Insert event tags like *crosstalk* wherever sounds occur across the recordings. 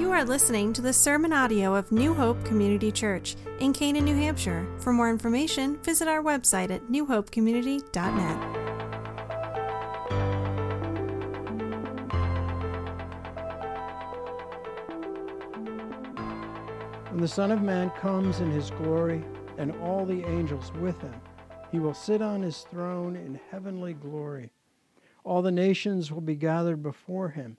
You are listening to the sermon audio of New Hope Community Church in Canaan, New Hampshire. For more information, visit our website at newhopecommunity.net. When the Son of Man comes in his glory and all the angels with him, he will sit on his throne in heavenly glory. All the nations will be gathered before him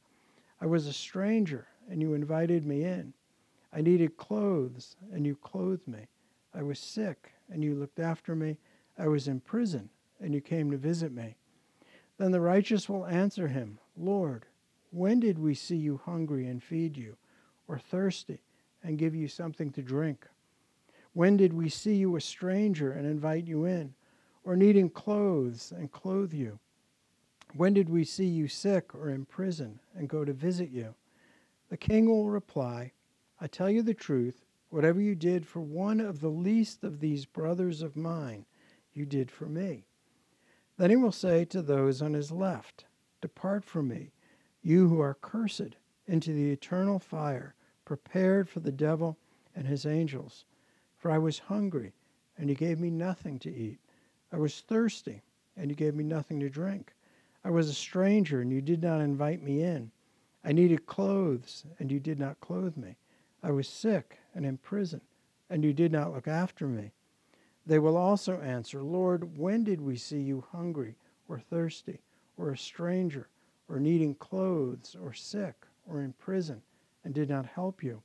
I was a stranger, and you invited me in. I needed clothes, and you clothed me. I was sick, and you looked after me. I was in prison, and you came to visit me. Then the righteous will answer him, Lord, when did we see you hungry and feed you, or thirsty and give you something to drink? When did we see you a stranger and invite you in, or needing clothes and clothe you? When did we see you sick or in prison and go to visit you? The king will reply, I tell you the truth, whatever you did for one of the least of these brothers of mine, you did for me. Then he will say to those on his left, Depart from me, you who are cursed, into the eternal fire, prepared for the devil and his angels. For I was hungry, and you gave me nothing to eat. I was thirsty, and you gave me nothing to drink. I was a stranger, and you did not invite me in. I needed clothes, and you did not clothe me. I was sick and in prison, and you did not look after me. They will also answer, Lord, when did we see you hungry, or thirsty, or a stranger, or needing clothes, or sick, or in prison, and did not help you?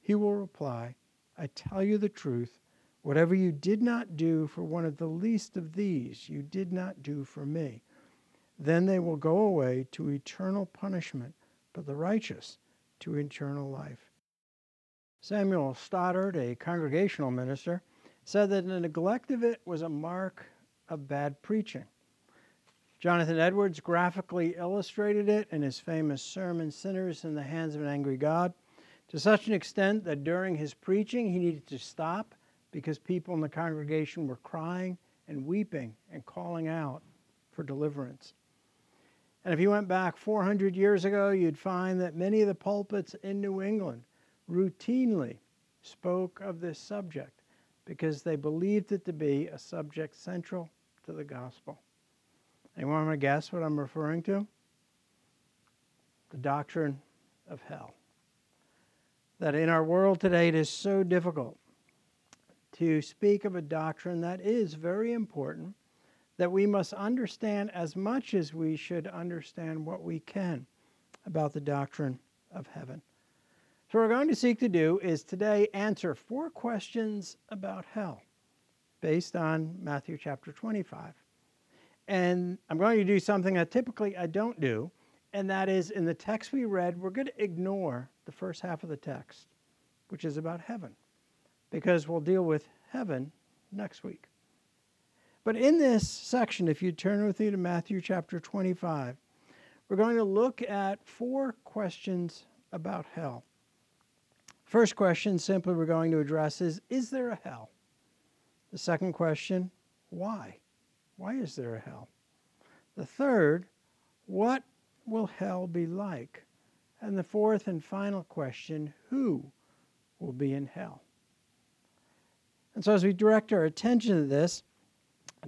He will reply, I tell you the truth, whatever you did not do for one of the least of these, you did not do for me. Then they will go away to eternal punishment, but the righteous to eternal life. Samuel Stoddard, a congregational minister, said that the neglect of it was a mark of bad preaching. Jonathan Edwards graphically illustrated it in his famous sermon, Sinners in the Hands of an Angry God, to such an extent that during his preaching he needed to stop because people in the congregation were crying and weeping and calling out for deliverance. And if you went back 400 years ago, you'd find that many of the pulpits in New England routinely spoke of this subject because they believed it to be a subject central to the gospel. Anyone want to guess what I'm referring to? The doctrine of hell. That in our world today it is so difficult to speak of a doctrine that is very important that we must understand as much as we should understand what we can about the doctrine of heaven. So, what we're going to seek to do is today answer four questions about hell based on Matthew chapter 25. And I'm going to do something that typically I don't do, and that is in the text we read, we're going to ignore the first half of the text, which is about heaven, because we'll deal with heaven next week. But in this section, if you turn with me to Matthew chapter 25, we're going to look at four questions about hell. First question, simply we're going to address is Is there a hell? The second question, why? Why is there a hell? The third, what will hell be like? And the fourth and final question, who will be in hell? And so, as we direct our attention to this,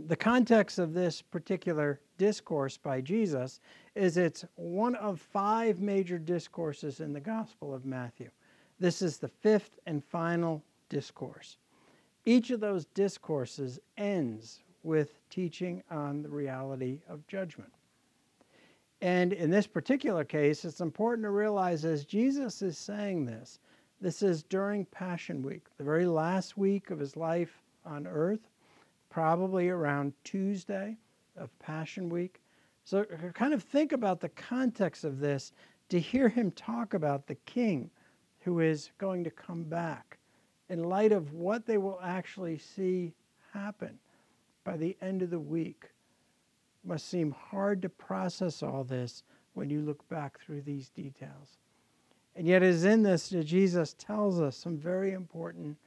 the context of this particular discourse by Jesus is it's one of five major discourses in the Gospel of Matthew. This is the fifth and final discourse. Each of those discourses ends with teaching on the reality of judgment. And in this particular case, it's important to realize as Jesus is saying this, this is during Passion Week, the very last week of his life on earth probably around Tuesday of Passion Week. So, uh, kind of think about the context of this to hear him talk about the king who is going to come back in light of what they will actually see happen by the end of the week. It must seem hard to process all this when you look back through these details. And yet, it is in this that Jesus tells us some very important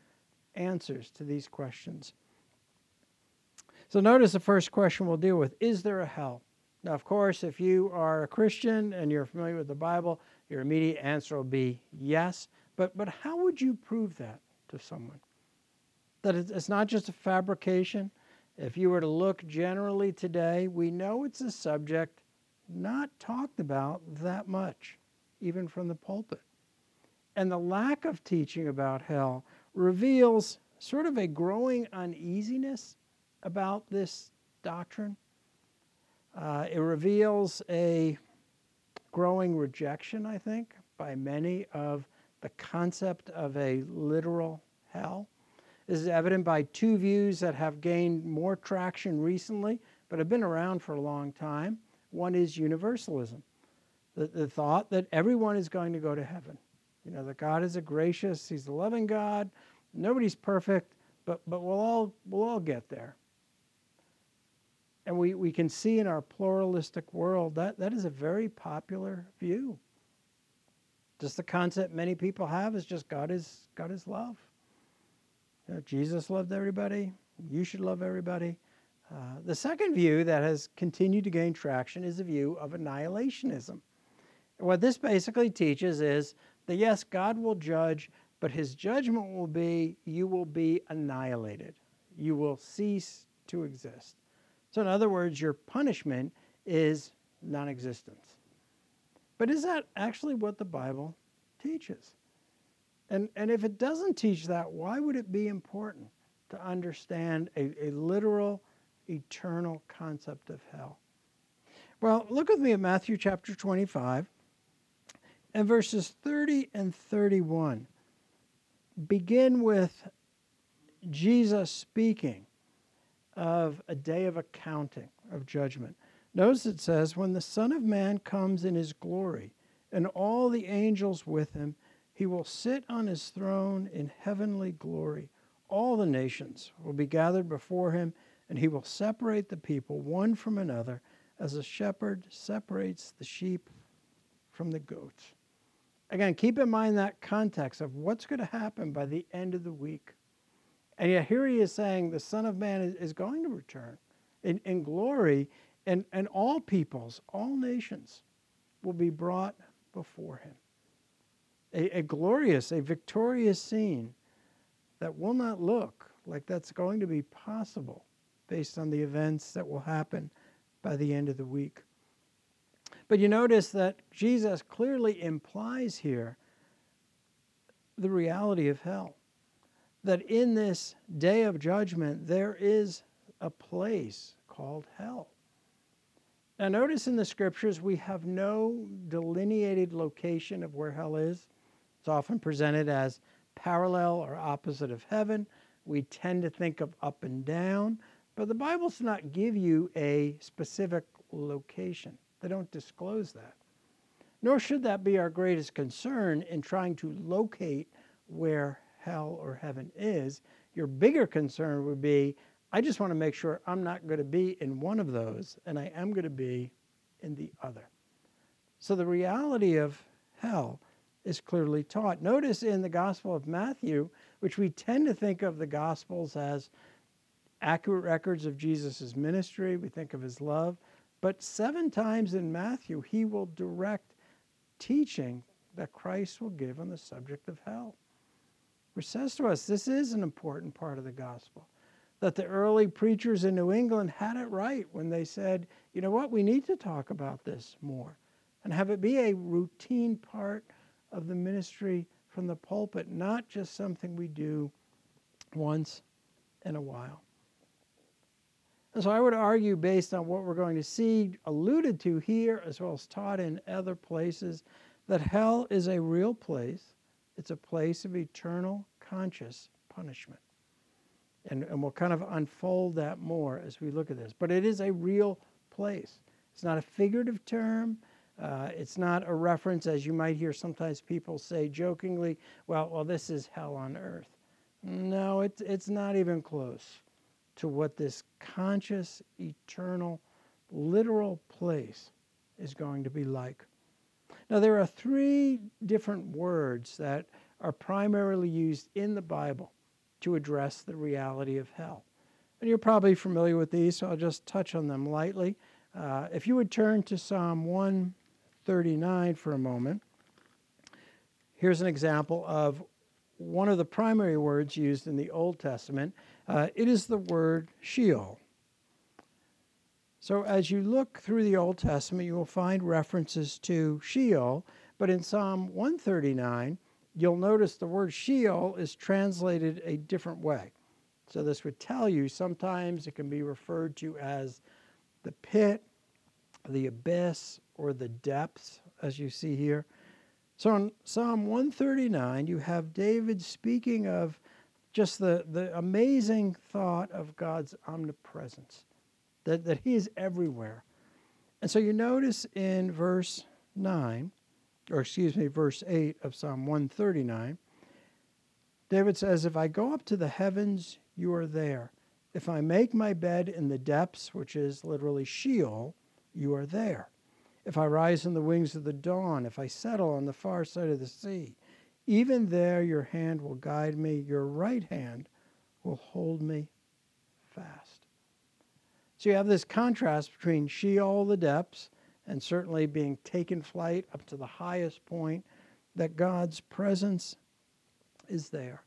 answers to these questions. So, notice the first question we'll deal with Is there a hell? Now, of course, if you are a Christian and you're familiar with the Bible, your immediate answer will be yes. But, but how would you prove that to someone? That it's not just a fabrication. If you were to look generally today, we know it's a subject not talked about that much, even from the pulpit. And the lack of teaching about hell reveals sort of a growing uneasiness about this doctrine. Uh, it reveals a growing rejection, I think, by many of the concept of a literal hell. This is evident by two views that have gained more traction recently, but have been around for a long time. One is universalism, the, the thought that everyone is going to go to heaven. You know, that God is a gracious, He's a loving God. Nobody's perfect, but, but we'll, all, we'll all get there. And we, we can see in our pluralistic world that that is a very popular view. Just the concept many people have is just God is God is love. You know, Jesus loved everybody. You should love everybody. Uh, the second view that has continued to gain traction is the view of annihilationism. What this basically teaches is that yes, God will judge, but his judgment will be you will be annihilated. You will cease to exist. So, in other words, your punishment is non existence. But is that actually what the Bible teaches? And, and if it doesn't teach that, why would it be important to understand a, a literal, eternal concept of hell? Well, look with me at Matthew chapter 25 and verses 30 and 31. Begin with Jesus speaking of a day of accounting, of judgment. Notice it says, When the Son of Man comes in his glory, and all the angels with him, he will sit on his throne in heavenly glory. All the nations will be gathered before him, and he will separate the people one from another, as a shepherd separates the sheep from the goats. Again, keep in mind that context of what's going to happen by the end of the week. And yet here he is saying the Son of Man is, going to return in, in glory, and, and all peoples, all nations will be brought before him. A, a glorious, a victorious scene that will not look like that's going to be possible based on the events that will happen by the end of the week. But you notice that Jesus clearly implies here the reality of hell that in this day of judgment there is a place called hell. Now, notice in the scriptures we have no delineated location of where hell is. It's often presented as parallel or opposite of heaven. We tend to think of up and down, but the Bible does not give you a specific location. They don't disclose that. Nor should that be our greatest concern in trying to locate where hell or heaven is. Your bigger concern would be I just want to make sure I'm not going to be in one of those and I am going to be in the other. So the reality of hell is clearly taught. Notice in the Gospel of Matthew, which we tend to think of the Gospels as accurate records of Jesus' ministry, we think of his love, but seven times in Matthew, he will direct teaching that Christ will give on the subject of hell says to us this is an important part of the gospel. That the early preachers in New England had it right when they said, you know what, we need to talk about this more and have it be a routine part of the ministry from the pulpit, not just something we do once in a while. And so I would argue, based on what we're going to see alluded to here, as well as taught in other places, that hell is a real place it's a place of eternal conscious punishment. And, and we'll kind of unfold that more as we look at this. But it is a real place. It's not a figurative term. Uh, it's not a reference, as you might hear sometimes people say jokingly, well, well, this is hell on earth. No, it's, it's not even close to what this conscious, eternal, literal place is going to be like. Now, there are three different words that are primarily used in the Bible to address the reality of hell. And you're probably familiar with these, so I'll just touch on them lightly. Uh, if you would turn to Psalm 139 for a moment, here's an example of one of the primary words used in the Old Testament. Uh, it is the word Sheol. So, as you look through the Old Testament, you will find references to Sheol, but in Psalm 139, you'll notice the word Sheol is translated a different way. So, this would tell you sometimes it can be referred to as the pit, the abyss, or the depths, as you see here. So in Psalm 139, you have David speaking of just the, the amazing thought of God's omnipresence, that, that He is everywhere. And so you notice in verse 9, or excuse me, verse 8 of Psalm 139, David says, If I go up to the heavens, you are there. If I make my bed in the depths, which is literally Sheol, you are there. If I rise in the wings of the dawn, if I settle on the far side of the sea, even there your hand will guide me, your right hand will hold me fast. So you have this contrast between Sheol, the depths, and certainly being taken flight up to the highest point, that God's presence is there.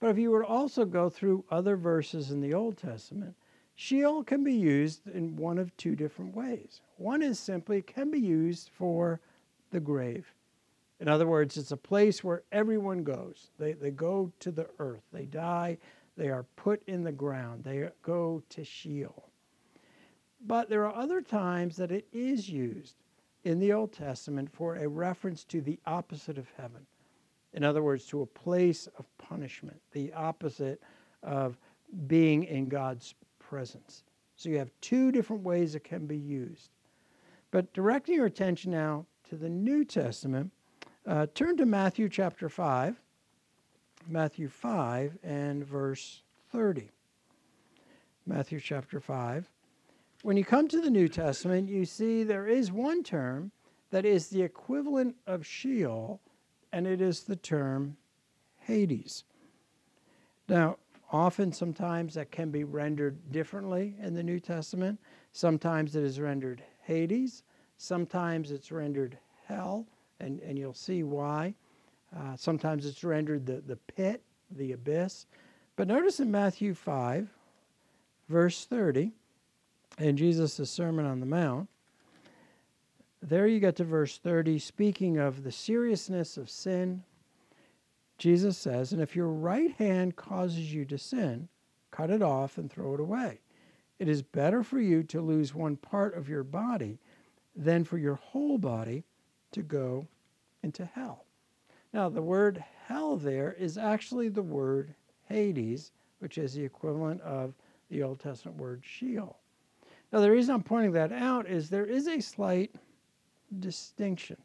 But if you were to also go through other verses in the Old Testament, Sheol can be used in one of two different ways. One is simply can be used for the grave. In other words, it's a place where everyone goes. They, they go to the earth. They die. They are put in the ground. They go to Sheol. But there are other times that it is used in the Old Testament for a reference to the opposite of heaven. In other words, to a place of punishment, the opposite of being in God's presence. So you have two different ways it can be used. But directing your attention now to the New Testament, uh, turn to Matthew chapter 5, Matthew 5 and verse 30. Matthew chapter 5. When you come to the New Testament, you see there is one term that is the equivalent of Sheol, and it is the term Hades. Now, Often, sometimes that can be rendered differently in the New Testament. Sometimes it is rendered Hades. Sometimes it's rendered hell, and, and you'll see why. Uh, sometimes it's rendered the, the pit, the abyss. But notice in Matthew 5, verse 30, in Jesus' Sermon on the Mount, there you get to verse 30, speaking of the seriousness of sin, Jesus says, And if your right hand causes you to sin, cut it off and throw it away. It is better for you to lose one part of your body than for your whole body to go into hell. Now, the word hell there is actually the word Hades, which is the equivalent of the Old Testament word Sheol. Now, the reason I'm pointing that out is there is a slight distinction.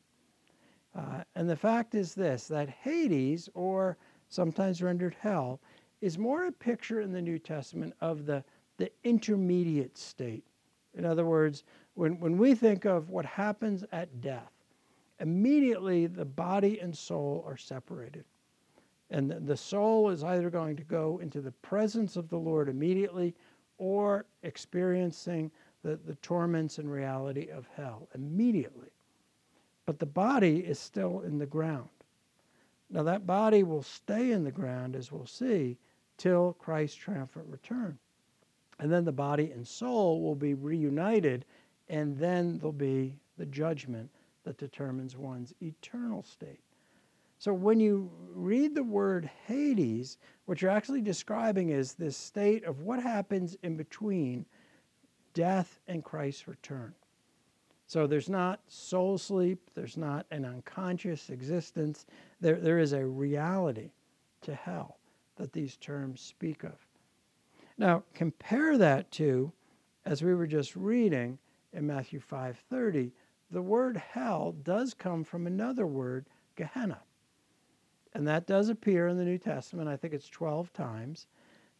Uh, and the fact is this that Hades, or sometimes rendered hell, is more a picture in the New Testament of the, the intermediate state. In other words, when, when we think of what happens at death, immediately the body and soul are separated. And the, the soul is either going to go into the presence of the Lord immediately or experiencing the, the torments and reality of hell immediately but the body is still in the ground. Now, that body will stay in the ground, as we'll see, till Christ's triumphant return. And then the body and soul will be reunited, and then there'll be the judgment that determines one's eternal state. So when you read the word Hades, what you're actually describing is this state of what happens in between death and Christ's return. So there's not soul sleep, there's not an unconscious existence. There, there is a reality to hell that these terms speak of. Now, compare that to, as we were just reading in Matthew 5:30, the word hell does come from another word, Gehenna. And that does appear in the New Testament. I think it's 12 times.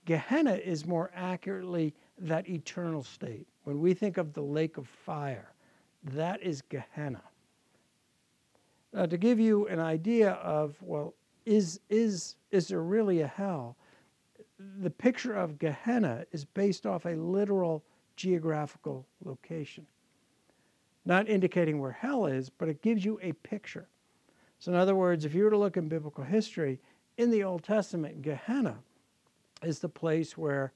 Gehenna is more accurately that eternal state. When we think of the lake of fire, that is Gehenna. Now, to give you an idea of, well, is, is, is there really a hell? The picture of Gehenna is based off a literal geographical location. Not indicating where hell is, but it gives you a picture. So, in other words, if you were to look in biblical history, in the Old Testament, Gehenna is the place where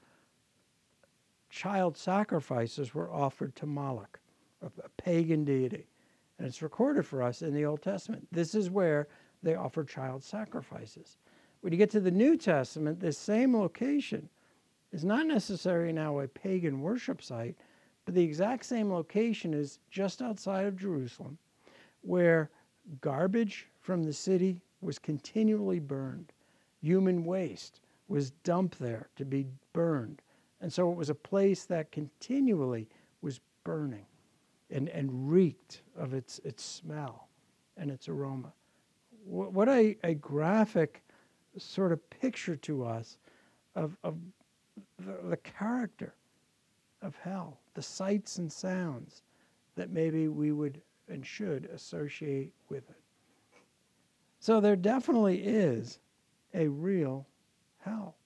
child sacrifices were offered to Moloch, a pagan deity. And it's recorded for us in the Old Testament. This is where they offer child sacrifices. When you get to the New Testament, this same location is not necessarily now a pagan worship site, but the exact same location is just outside of Jerusalem, where garbage from the city was continually burned. Human waste was dumped there to be burned. And so it was a place that continually was burning and, and reeked of its, its smell and its aroma. What a, a graphic sort of picture to us of, of the, the character of hell, the sights and sounds that maybe we would and should associate with it. So there definitely is a real hell.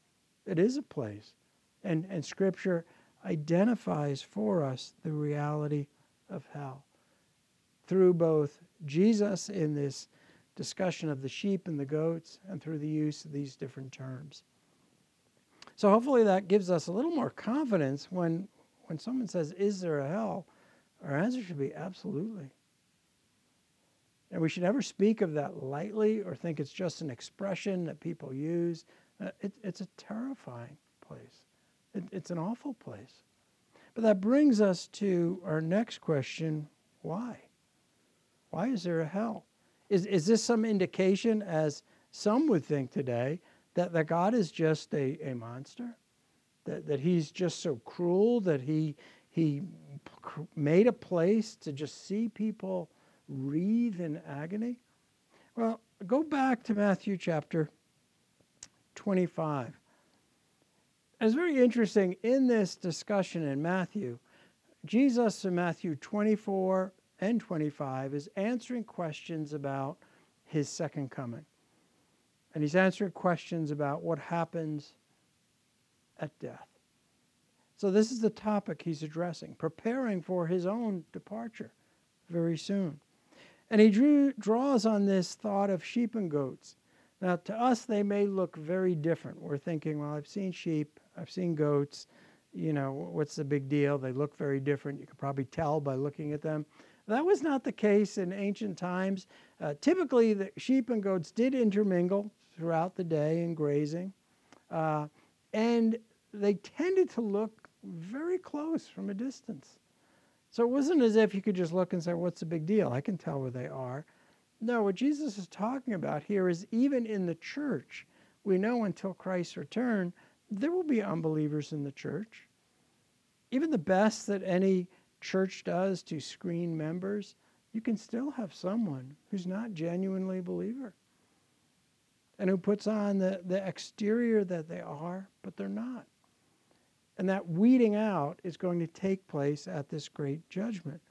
It is a place. And, and Scripture identifies for us the reality of hell through both Jesus in this discussion of the sheep and the goats and through the use of these different terms. So hopefully that gives us a little more confidence when, when someone says, Is there a hell? Our answer should be absolutely. And we should never speak of that lightly or think it's just an expression that people use. Uh, it, it's a terrifying place, it, it's an awful place. But that brings us to our next question why? Why is there a hell? Is, is this some indication, as some would think today, that, that God is just a, a monster? That, that he's just so cruel that he, he made a place to just see people wreathe in agony? Well, go back to Matthew chapter 25. It's very interesting in this discussion in Matthew, Jesus in Matthew 24 and 25 is answering questions about his second coming. And he's answering questions about what happens at death. So, this is the topic he's addressing, preparing for his own departure very soon. And he drew, draws on this thought of sheep and goats. Now, to us, they may look very different. We're thinking, well, I've seen sheep, I've seen goats. You know, what's the big deal? They look very different. You could probably tell by looking at them. That was not the case in ancient times. Uh, typically, the sheep and goats did intermingle throughout the day in grazing, uh, and they tended to look very close from a distance. So it wasn't as if you could just look and say, What's the big deal? I can tell where they are. No, what Jesus is talking about here is even in the church, we know until Christ's return, there will be unbelievers in the church. Even the best that any church does to screen members, you can still have someone who's not genuinely a believer and who puts on the, the exterior that they are, but they're not. And that weeding out is going to take place at this great judgment.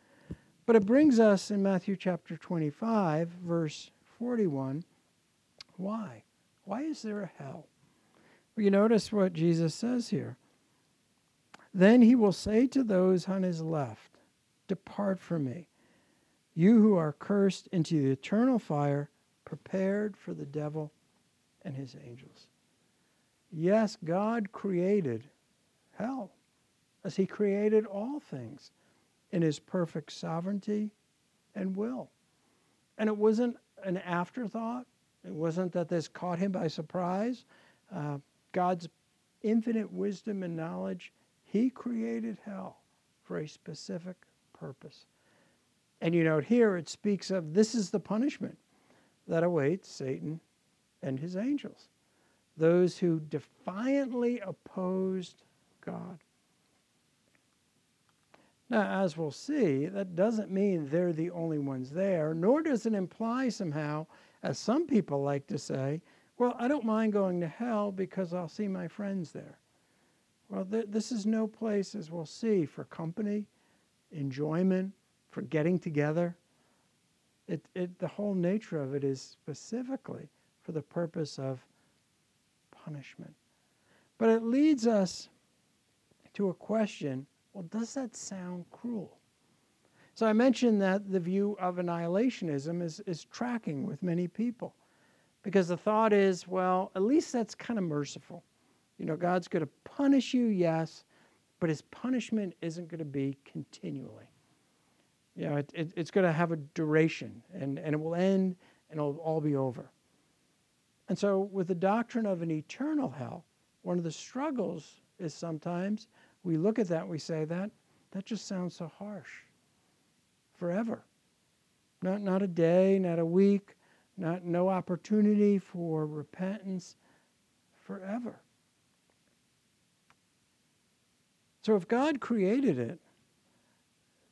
But it brings us in Matthew chapter 25, verse 41, why? Why is there a hell? Well, you notice what Jesus says here. Then he will say to those on his left, Depart from me, you who are cursed, into the eternal fire prepared for the devil and his angels. Yes, God created hell as he created all things in his perfect sovereignty and will. And it wasn't an afterthought. It wasn't that this caught him by surprise. Uh, God's infinite wisdom and knowledge he created hell for a specific purpose. And you note here it speaks of this is the punishment that awaits Satan and his angels, those who defiantly opposed God. Now, as we'll see, that doesn't mean they're the only ones there, nor does it imply somehow, as some people like to say, well, I don't mind going to hell because I'll see my friends there. Well, th- this is no place, as we'll see, for company, enjoyment, for getting together. It, it, the whole nature of it is specifically for the purpose of punishment. But it leads us to a question well, does that sound cruel? So I mentioned that the view of annihilationism is, is tracking with many people because the thought is, well, at least that's kind of merciful. You know, God's going to punish you, yes, but his punishment isn't going to be continually. You know, it, it, it's going to have a duration and, and it will end and it'll all be over. And so, with the doctrine of an eternal hell, one of the struggles is sometimes we look at that we say that that just sounds so harsh. Forever. Not, not a day, not a week, not no opportunity for repentance. Forever. So if God created it,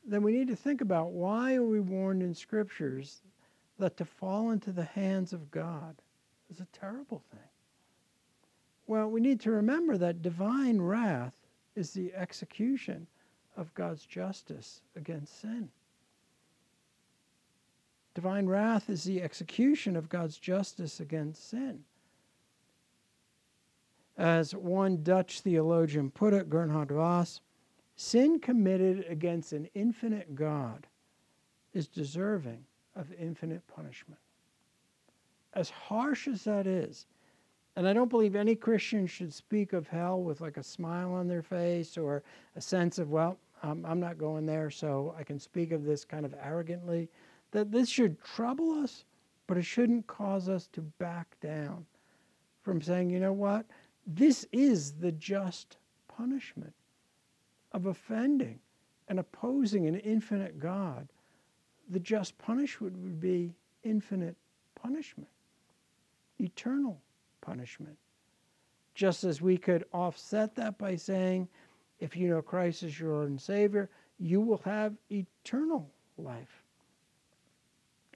then we need to think about why are we warned in scriptures that to fall into the hands of God is a terrible thing. Well, we need to remember that divine wrath is the execution of God's justice against sin. Divine wrath is the execution of God's justice against sin. As one Dutch theologian put it, Geerhardus Vos, sin committed against an infinite God is deserving of infinite punishment. As harsh as that is, and I don't believe any Christian should speak of hell with like a smile on their face or a sense of, well, um, I'm not going there, so I can speak of this kind of arrogantly. That this should trouble us, but it shouldn't cause us to back down from saying, you know what? This is the just punishment of offending and opposing an infinite God. The just punishment would be infinite punishment, eternal punishment. Just as we could offset that by saying, if you know Christ as your Lord and Savior, you will have eternal life,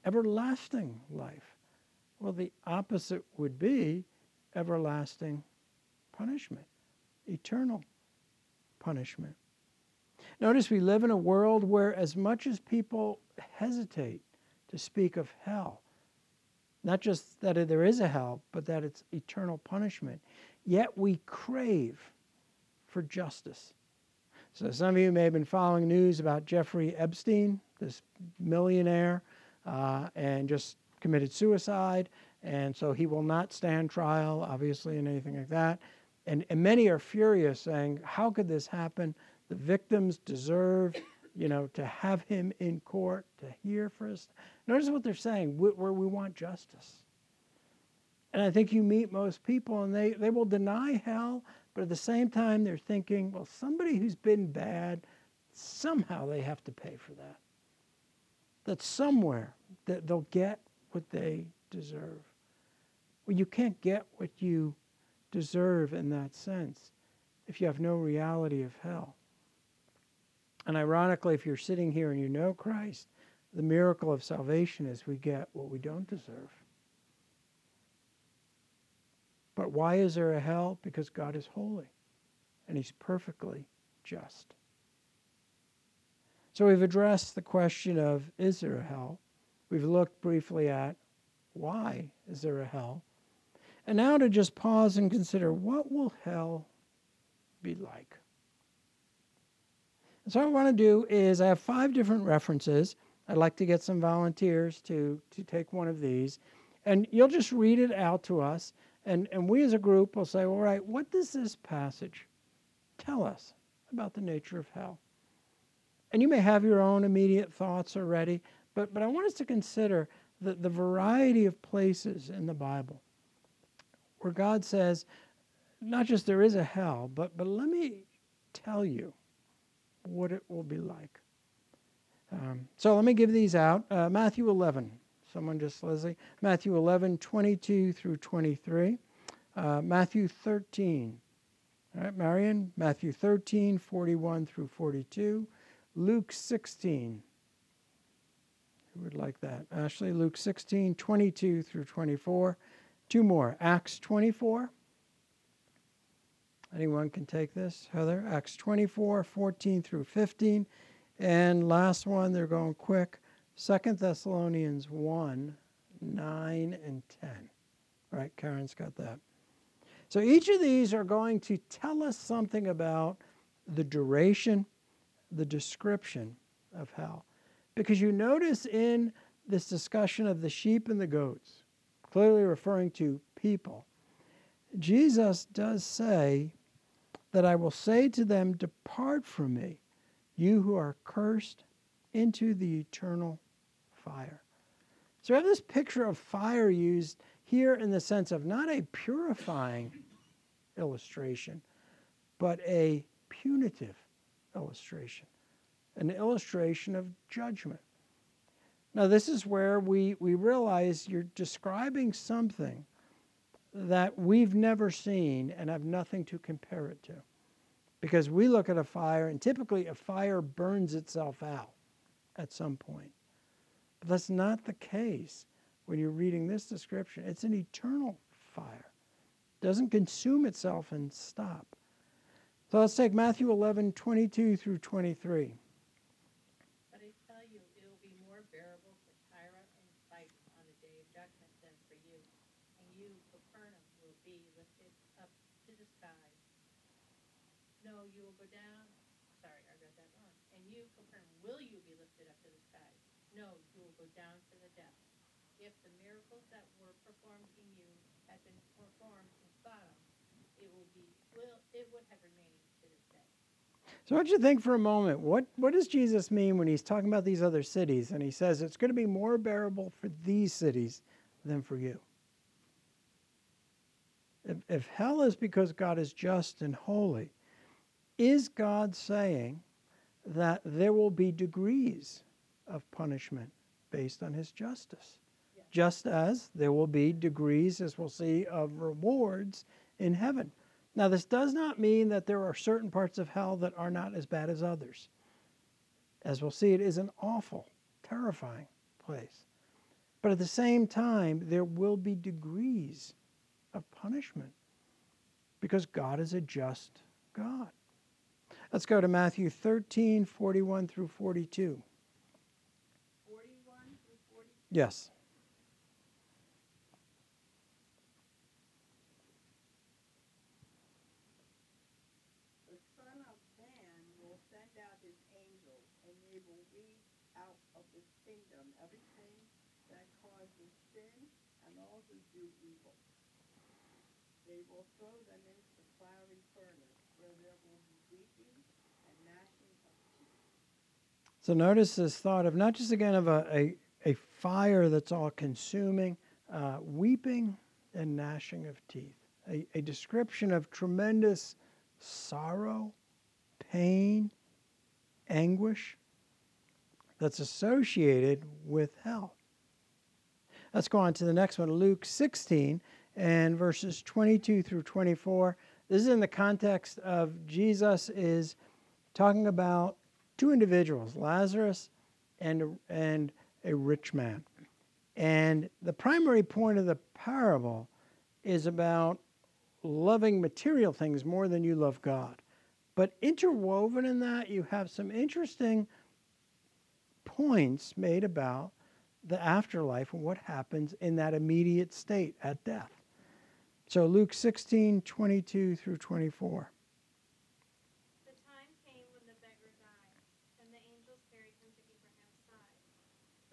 everlasting life. Well, the opposite would be everlasting punishment, eternal punishment. Notice we live in a world where, as much as people hesitate to speak of hell, not just that there is a hell, but that it's eternal punishment. Yet we crave for justice. So some of you may have been following news about Jeffrey Epstein, this millionaire, uh, and just committed suicide. And so he will not stand trial, obviously, and anything like that. And, and many are furious, saying, How could this happen? The victims deserve you know, to have him in court, to hear for us. Notice what they're saying, where we want justice. And I think you meet most people and they, they will deny hell, but at the same time they're thinking, well, somebody who's been bad, somehow they have to pay for that. That somewhere that they'll get what they deserve. Well, you can't get what you deserve in that sense if you have no reality of hell. And ironically, if you're sitting here and you know Christ, the miracle of salvation is we get what we don't deserve. But why is there a hell? Because God is holy and he's perfectly just. So we've addressed the question of is there a hell? We've looked briefly at why is there a hell? And now to just pause and consider what will hell be like? And so what I want to do is I have five different references. I'd like to get some volunteers to, to take one of these. And you'll just read it out to us. And, and we as a group will say, all right, what does this passage tell us about the nature of hell? And you may have your own immediate thoughts already, but, but I want us to consider the, the variety of places in the Bible where God says, not just there is a hell, but, but let me tell you what it will be like. Um, so let me give these out. Uh, Matthew 11. Someone just, Leslie. Matthew 11, 22 through 23. Uh, Matthew 13. All right, Marion. Matthew 13, 41 through 42. Luke 16. Who would like that? Ashley, Luke 16, 22 through 24. Two more. Acts 24. Anyone can take this, Heather? Acts 24, 14 through 15. And last one, they're going quick. Second Thessalonians 1, 9 and 10. Right, Karen's got that. So each of these are going to tell us something about the duration, the description of hell. Because you notice in this discussion of the sheep and the goats, clearly referring to people, Jesus does say that I will say to them, Depart from me, you who are cursed, into the eternal fire. So we have this picture of fire used here in the sense of not a purifying illustration, but a punitive illustration, an illustration of judgment. Now, this is where we, we realize you're describing something that we've never seen and have nothing to compare it to. Because we look at a fire, and typically a fire burns itself out at some point. But that's not the case when you're reading this description. It's an eternal fire. It doesn't consume itself and stop. So let's take Matthew 11, 22 through 23. But I tell you, it will be more bearable for Tyre and Sidon on the day of judgment than for you. And you, Capernaum, will be lifted up to the sky. No, you will go down. Sorry, I read that wrong. And you, Capernaum, will you be lifted up to the sky? No, you will go down to the depths. If the miracles that were performed in you had been performed in Sodom, it will be will it would have remained to this day. So, what do you think for a moment? What, what does Jesus mean when he's talking about these other cities and he says it's going to be more bearable for these cities than for you? If, if hell is because God is just and holy, is God saying that there will be degrees of punishment based on his justice? Just as there will be degrees, as we'll see, of rewards in heaven. Now, this does not mean that there are certain parts of hell that are not as bad as others. As we'll see, it is an awful, terrifying place. But at the same time, there will be degrees of punishment because God is a just God. Let's go to Matthew 13, 41 through 42. 41 through 40. Yes. The Son of Man will send out his angels, and they will weed out of his kingdom everything that causes sin and all who do evil. They will throw them into the fiery furnace, where there will be weeping and gnashing of teeth. So notice this thought of not just again of a, a, a fire that's all consuming, uh, weeping and gnashing of teeth. A, a description of tremendous sorrow, pain, anguish that's associated with hell. Let's go on to the next one, Luke 16 and verses 22 through 24. This is in the context of Jesus is talking about two individuals, Lazarus and, and a rich man. And the primary point of the parable is about loving material things more than you love God. But interwoven in that, you have some interesting points made about the afterlife and what happens in that immediate state at death. So Luke 16, 22 through 24. The time came when the beggar died, and the angels carried him to Abraham's side.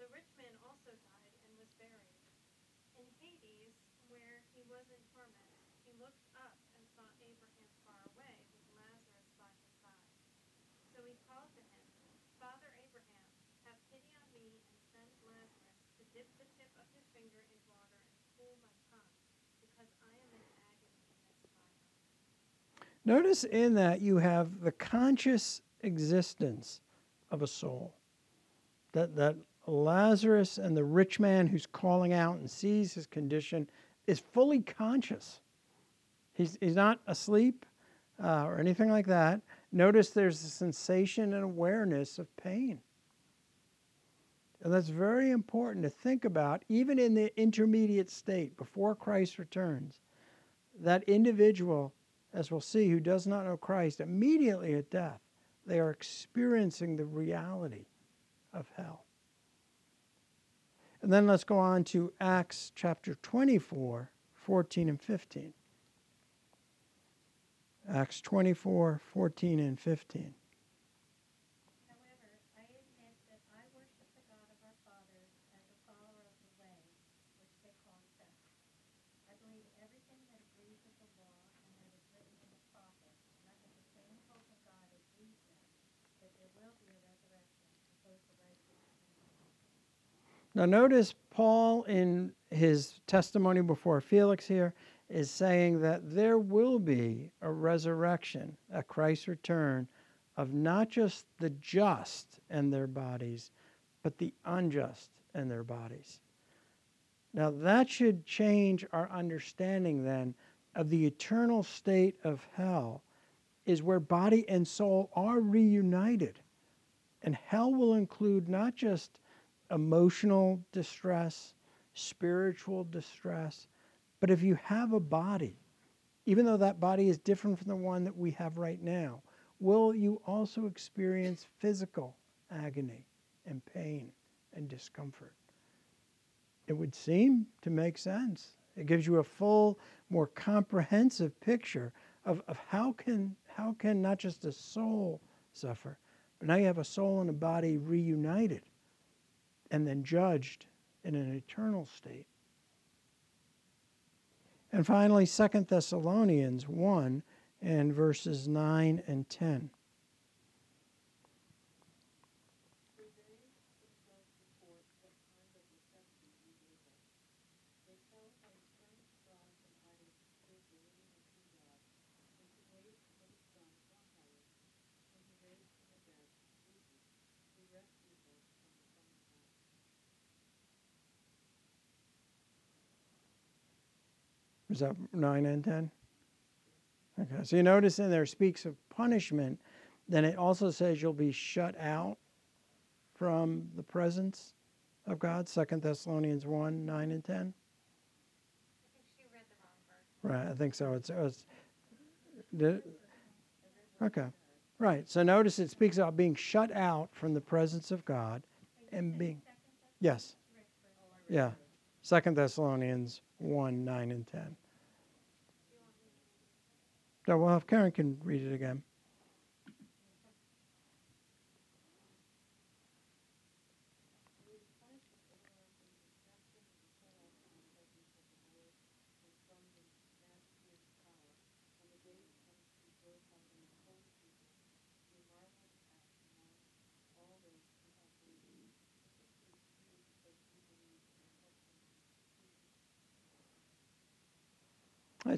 The rich man also died and was buried. In Hades, where he was in torment, he looked up and saw Abraham far away with Lazarus by his side. So he called to him, Father Abraham, have pity on me and send Lazarus to dip the tip of his finger in water and cool my tongue, because I am in agony in this fire. Notice in that you have the conscious existence of a soul. That, that Lazarus and the rich man who's calling out and sees his condition is fully conscious. He's, he's not asleep uh, or anything like that. Notice there's a sensation and awareness of pain. And that's very important to think about, even in the intermediate state before Christ returns. That individual, as we'll see, who does not know Christ, immediately at death, they are experiencing the reality of hell. And then let's go on to Acts chapter 24, 14 and 15. Acts 24, 14 and 15. However, I admit that I worship the God of our fathers as a follower of the way, which they call death. I believe everything that agrees with the law and that is written in the prophets, and I have the same hope of God as these men, that there will be a resurrection of both the righteous and the unrighteous. Now, notice Paul in his testimony before Felix here is saying that there will be a resurrection at Christ's return of not just the just and their bodies, but the unjust and their bodies. Now, that should change our understanding then of the eternal state of hell, is where body and soul are reunited. And hell will include not just emotional distress, spiritual distress, but if you have a body, even though that body is different from the one that we have right now, will you also experience physical agony and pain and discomfort? It would seem to make sense. It gives you a full, more comprehensive picture of, of how can how can not just a soul suffer, but now you have a soul and a body reunited and then judged in an eternal state. And finally, 2 Thessalonians 1 and verses 9 and 10. Is that 9 and 10? Okay, so you notice in there speaks of punishment, then it also says you'll be shut out from the presence of God, 2 Thessalonians 1 9 and 10. I think she read the wrong verse. Right, I think so. It's, it's okay, right. So notice it speaks about being shut out from the presence of God and being, yes, yeah, Second Thessalonians 1 9 and 10. Well, if Karen can read it again.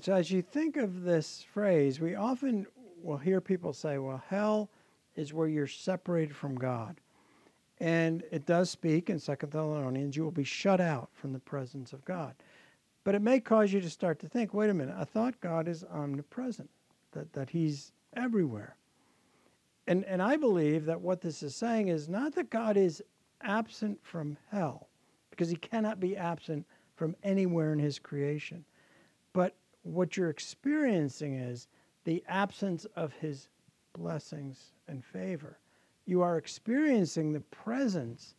So as you think of this phrase, we often will hear people say, well, hell is where you're separated from God. And it does speak in Second Thessalonians, you will be shut out from the presence of God. But it may cause you to start to think, wait a minute, I thought God is omnipresent, that, that He's everywhere. And, and I believe that what this is saying is not that God is absent from hell, because He cannot be absent from anywhere in His creation, but what you're experiencing is the absence of his blessings and favor. You are experiencing the presence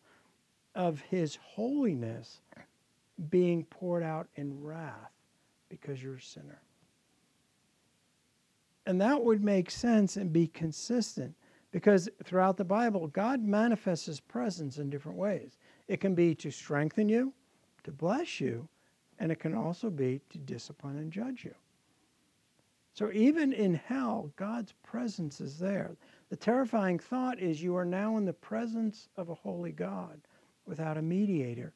of his holiness being poured out in wrath because you're a sinner. And that would make sense and be consistent because throughout the Bible, God manifests his presence in different ways. It can be to strengthen you, to bless you, and it can also be to discipline and judge you. So even in hell, God's presence is there. The terrifying thought is you are now in the presence of a holy God without a mediator,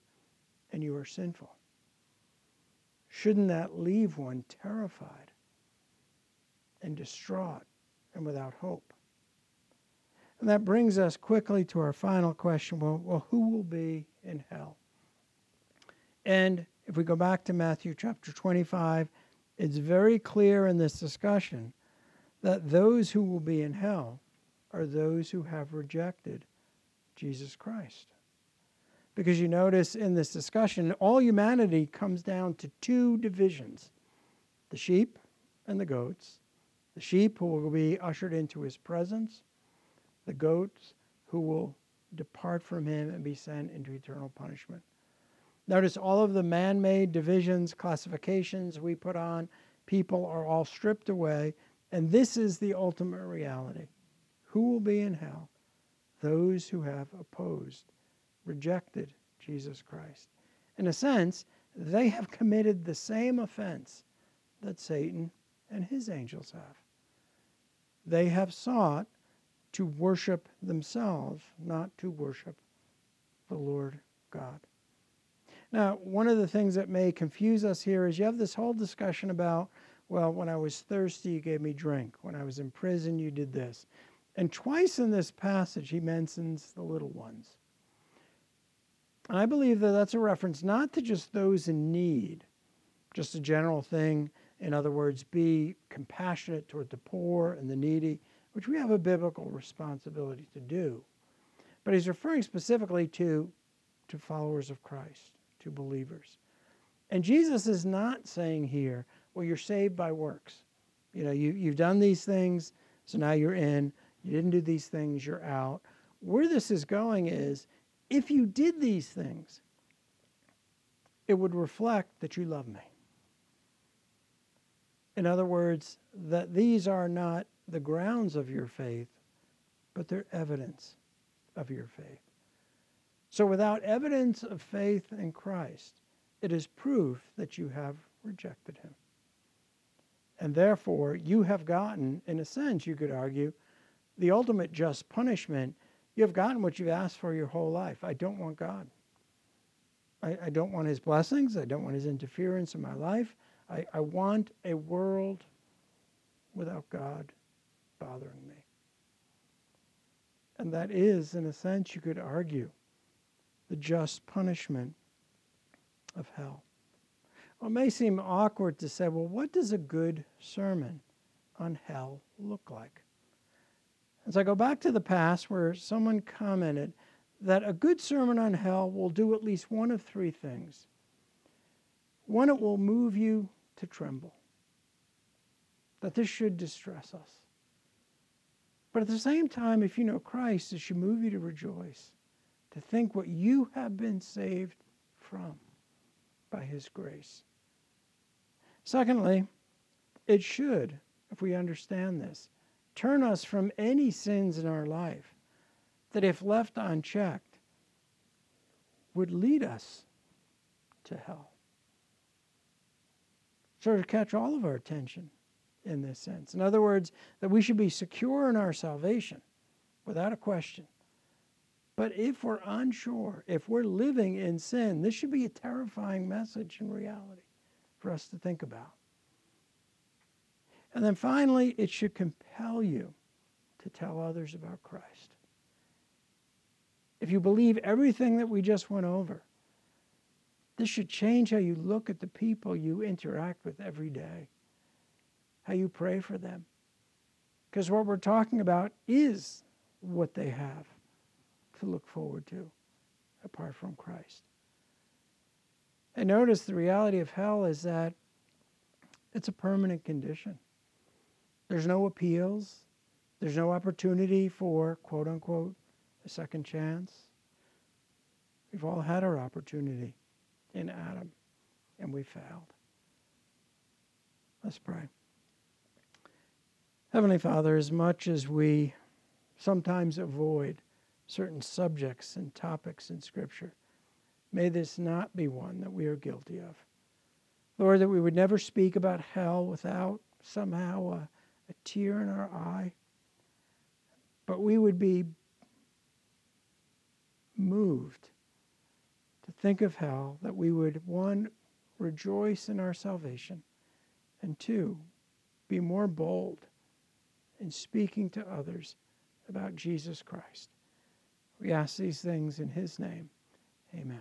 and you are sinful. Shouldn't that leave one terrified and distraught and without hope? And that brings us quickly to our final question well, well who will be in hell? And if we go back to Matthew chapter 25, it's very clear in this discussion that those who will be in hell are those who have rejected Jesus Christ. Because you notice in this discussion, all humanity comes down to two divisions the sheep and the goats. The sheep who will be ushered into his presence, the goats who will depart from him and be sent into eternal punishment. Notice all of the man made divisions, classifications we put on people are all stripped away, and this is the ultimate reality. Who will be in hell? Those who have opposed, rejected Jesus Christ. In a sense, they have *laughs* committed the same offense that Satan and his angels have. They have sought to worship themselves, not to worship the Lord God. Now, one of the things that may confuse us here is you have this whole discussion about, well, when I was thirsty, you gave me drink. When I was in prison, you did this. And twice in this passage, he mentions the little ones. I believe that that's a reference not to just those in need, just a general thing. In other words, be compassionate toward the poor and the needy, which we have a biblical responsibility to do. But he's referring specifically to, to followers of Christ to believers. And Jesus is not saying here, well, you're saved by works. You know, you, you've done these things, so now you're in. You didn't do these things, you're out. Where this is going is if you did these things, it would reflect that you love me. In other words, that these are not the grounds of your faith, but they're evidence of your faith. So without evidence of faith in Christ, it is proof that you have rejected him. And therefore, you have gotten, in a sense, you could argue, the ultimate just punishment. You have gotten what you've asked for your whole life. I don't want God. I, I don't want his blessings. I don't want his interference in my life. I, I want a world without God bothering me. And that is, in a sense, you could argue, the just punishment of hell. Well, it may seem awkward to say, well, what does a good sermon on hell look like? As I go back to the past where someone commented that a good sermon on hell will do at least one of three things. One, it will move you to tremble, that this should distress us. But at the same time, if you know Christ, it should move you to rejoice to think what you have been saved from by His grace. Secondly, it should, if we understand this, turn us from any sins in our life that, if left unchecked, would lead us to hell. So, to catch all of our attention in this sense. In other words, that we should be secure in our salvation without a question. But if we're unsure, if we're living in sin, this should be a terrifying message in reality for us to think about. And then finally, it should compel you to tell others about Christ. If you believe everything that we just went over, this should change how you look at the people you interact with every day, how you pray for them. Because what we're talking about is what they have to look forward to apart from Christ. And notice the reality of hell is that it's a permanent condition. There's no appeals, there's no opportunity for, quote unquote, a second chance. We've all had our opportunity in Adam, and we failed. Let's pray. Heavenly Father, as much as we sometimes avoid certain subjects and topics in Scripture. May this not be one that we are guilty of. Lord, that we would never speak about hell without somehow a, a tear in our eye, but we would be moved to think of hell, that we would, one, rejoice in our salvation, and two, be more bold in speaking to others about Jesus Christ. We ask these things in his name. Amen.